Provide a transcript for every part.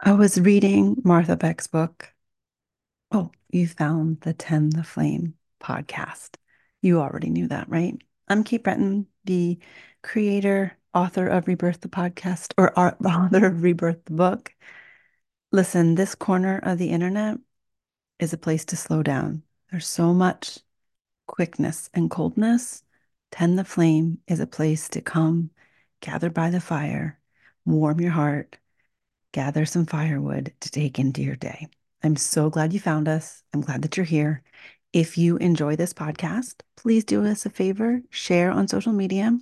I was reading Martha Beck's book. Oh, you found the Tend the Flame podcast. You already knew that, right? I'm Kate Brenton, the creator, author of Rebirth the podcast, or author of Rebirth the book. Listen, this corner of the internet is a place to slow down. There's so much quickness and coldness. Tend the Flame is a place to come, gather by the fire, warm your heart, gather some firewood to take into your day. I'm so glad you found us. I'm glad that you're here. If you enjoy this podcast, please do us a favor, share on social media.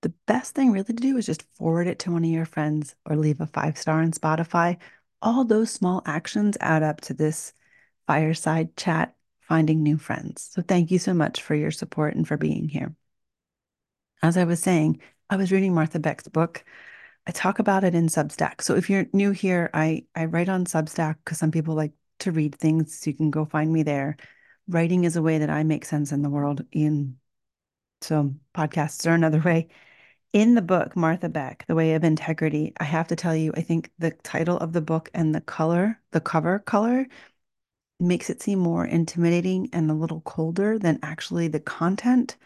The best thing really to do is just forward it to one of your friends or leave a five star on Spotify. All those small actions add up to this fireside chat, finding new friends. So thank you so much for your support and for being here. As I was saying, I was reading Martha Beck's book. I talk about it in Substack. So if you're new here, I I write on Substack because some people like to read things, so you can go find me there. Writing is a way that I make sense in the world. In so podcasts are another way. In the book, Martha Beck, The Way of Integrity, I have to tell you, I think the title of the book and the color, the cover color, makes it seem more intimidating and a little colder than actually the content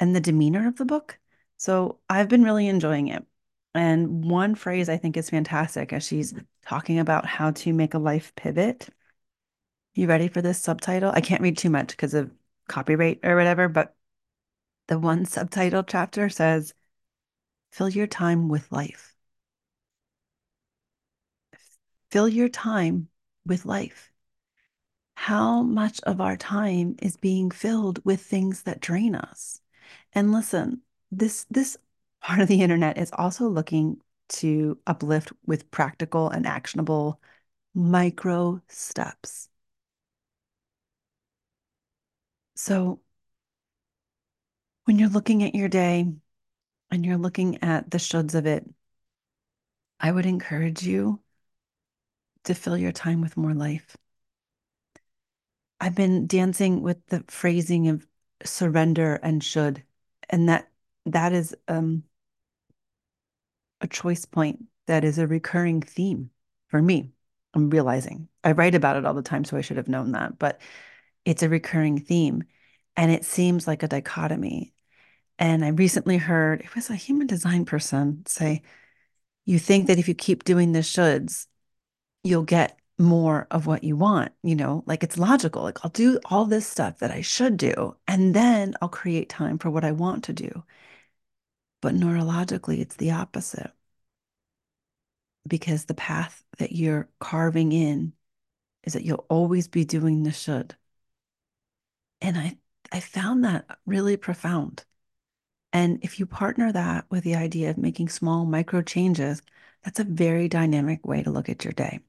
and the demeanor of the book. So I've been really enjoying it. And one phrase I think is fantastic as she's talking about how to make a life pivot. You ready for this subtitle? I can't read too much because of copyright or whatever, but the one subtitle chapter says, Fill your time with life. Fill your time with life. How much of our time is being filled with things that drain us? And listen, this this part of the internet is also looking to uplift with practical and actionable micro steps. So when you're looking at your day and you're looking at the shoulds of it, I would encourage you to fill your time with more life. I've been dancing with the phrasing of surrender and should, and that that is um, a choice point that is a recurring theme for me. I'm realizing I write about it all the time, so I should have known that, but it's a recurring theme and it seems like a dichotomy. And I recently heard it was a human design person say, You think that if you keep doing the shoulds, you'll get more of what you want, you know, like it's logical. Like I'll do all this stuff that I should do, and then I'll create time for what I want to do. But neurologically, it's the opposite because the path that you're carving in is that you'll always be doing the should. And I, I found that really profound. And if you partner that with the idea of making small micro changes, that's a very dynamic way to look at your day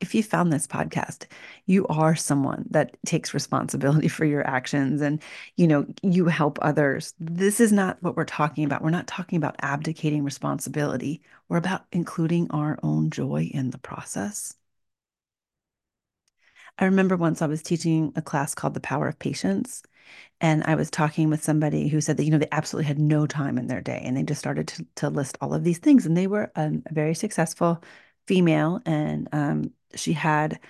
if you found this podcast, you are someone that takes responsibility for your actions and you know, you help others. This is not what we're talking about. We're not talking about abdicating responsibility. We're about including our own joy in the process. I remember once I was teaching a class called The Power of Patience. And I was talking with somebody who said that, you know, they absolutely had no time in their day and they just started to, to list all of these things. And they were um, a very successful female and um, she had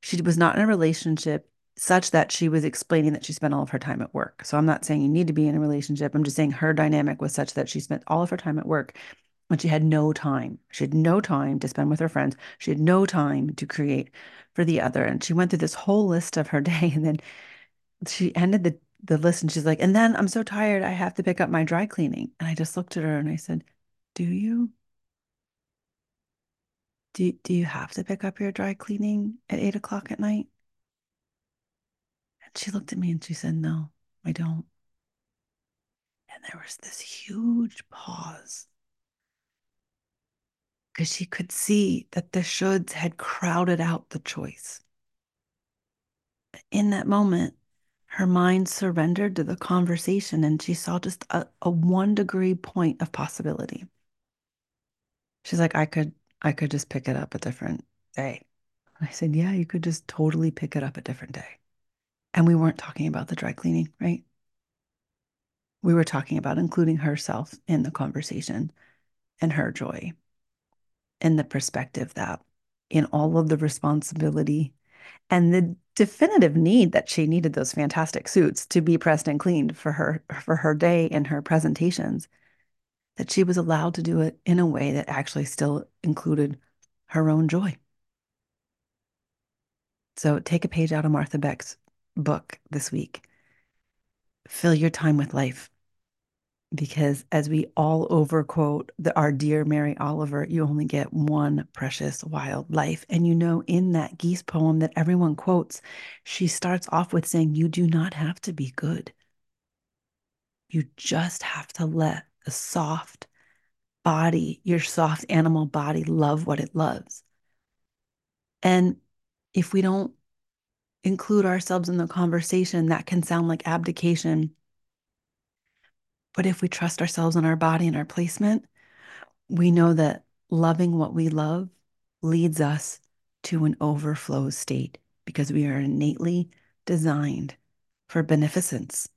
she was not in a relationship such that she was explaining that she spent all of her time at work. So I'm not saying you need to be in a relationship. I'm just saying her dynamic was such that she spent all of her time at work and she had no time. She had no time to spend with her friends. She had no time to create for the other. And she went through this whole list of her day and then she ended the the list and she's like, and then I'm so tired, I have to pick up my dry cleaning. And I just looked at her and I said, Do you? Do, do you have to pick up your dry cleaning at eight o'clock at night? And she looked at me and she said, No, I don't. And there was this huge pause because she could see that the shoulds had crowded out the choice. In that moment, her mind surrendered to the conversation and she saw just a, a one degree point of possibility. She's like, I could I could just pick it up a different day. I said, Yeah, you could just totally pick it up a different day. And we weren't talking about the dry cleaning, right? We were talking about including herself in the conversation and her joy. in the perspective that in all of the responsibility and the definitive need that she needed those fantastic suits to be pressed and cleaned for her for her day and her presentations that she was allowed to do it in a way that actually still included her own joy. So take a page out of Martha Beck's book this week. Fill your time with life. Because as we all overquote the, our dear Mary Oliver, you only get one precious wild life. And you know, in that geese poem that everyone quotes, she starts off with saying, You do not have to be good. You just have to let the soft body, your soft animal body, love what it loves. And if we don't include ourselves in the conversation, that can sound like abdication. But if we trust ourselves in our body and our placement, we know that loving what we love leads us to an overflow state because we are innately designed for beneficence.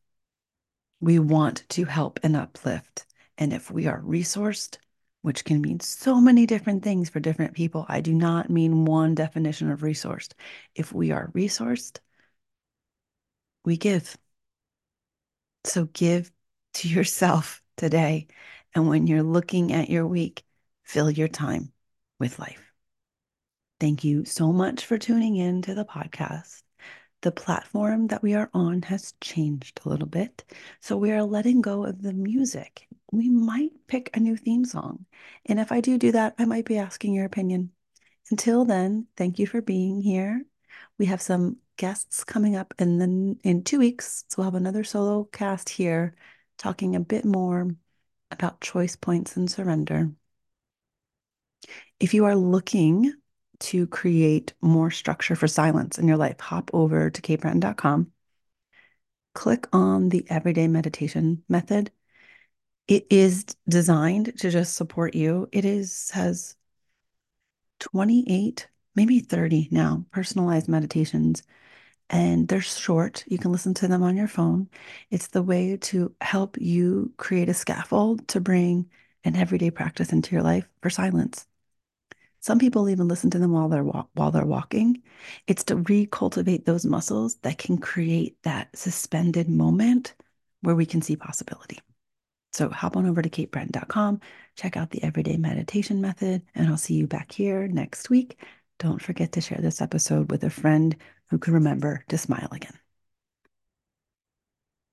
We want to help and uplift. And if we are resourced, which can mean so many different things for different people, I do not mean one definition of resourced. If we are resourced, we give. So give to yourself today. And when you're looking at your week, fill your time with life. Thank you so much for tuning in to the podcast. The platform that we are on has changed a little bit. So we are letting go of the music. We might pick a new theme song. And if I do do that, I might be asking your opinion. Until then, thank you for being here. We have some guests coming up and then in two weeks. So we'll have another solo cast here talking a bit more about choice points and surrender. If you are looking to create more structure for silence in your life, hop over to katebrenton.com, click on the everyday meditation method. It is designed to just support you. It is has 28, maybe 30 now personalized meditations and they're short. You can listen to them on your phone. It's the way to help you create a scaffold to bring an everyday practice into your life for silence. Some people even listen to them while they're while they're walking. It's to recultivate those muscles that can create that suspended moment where we can see possibility. So hop on over to katebrenton.com, check out the everyday meditation method, and I'll see you back here next week. Don't forget to share this episode with a friend who can remember to smile again.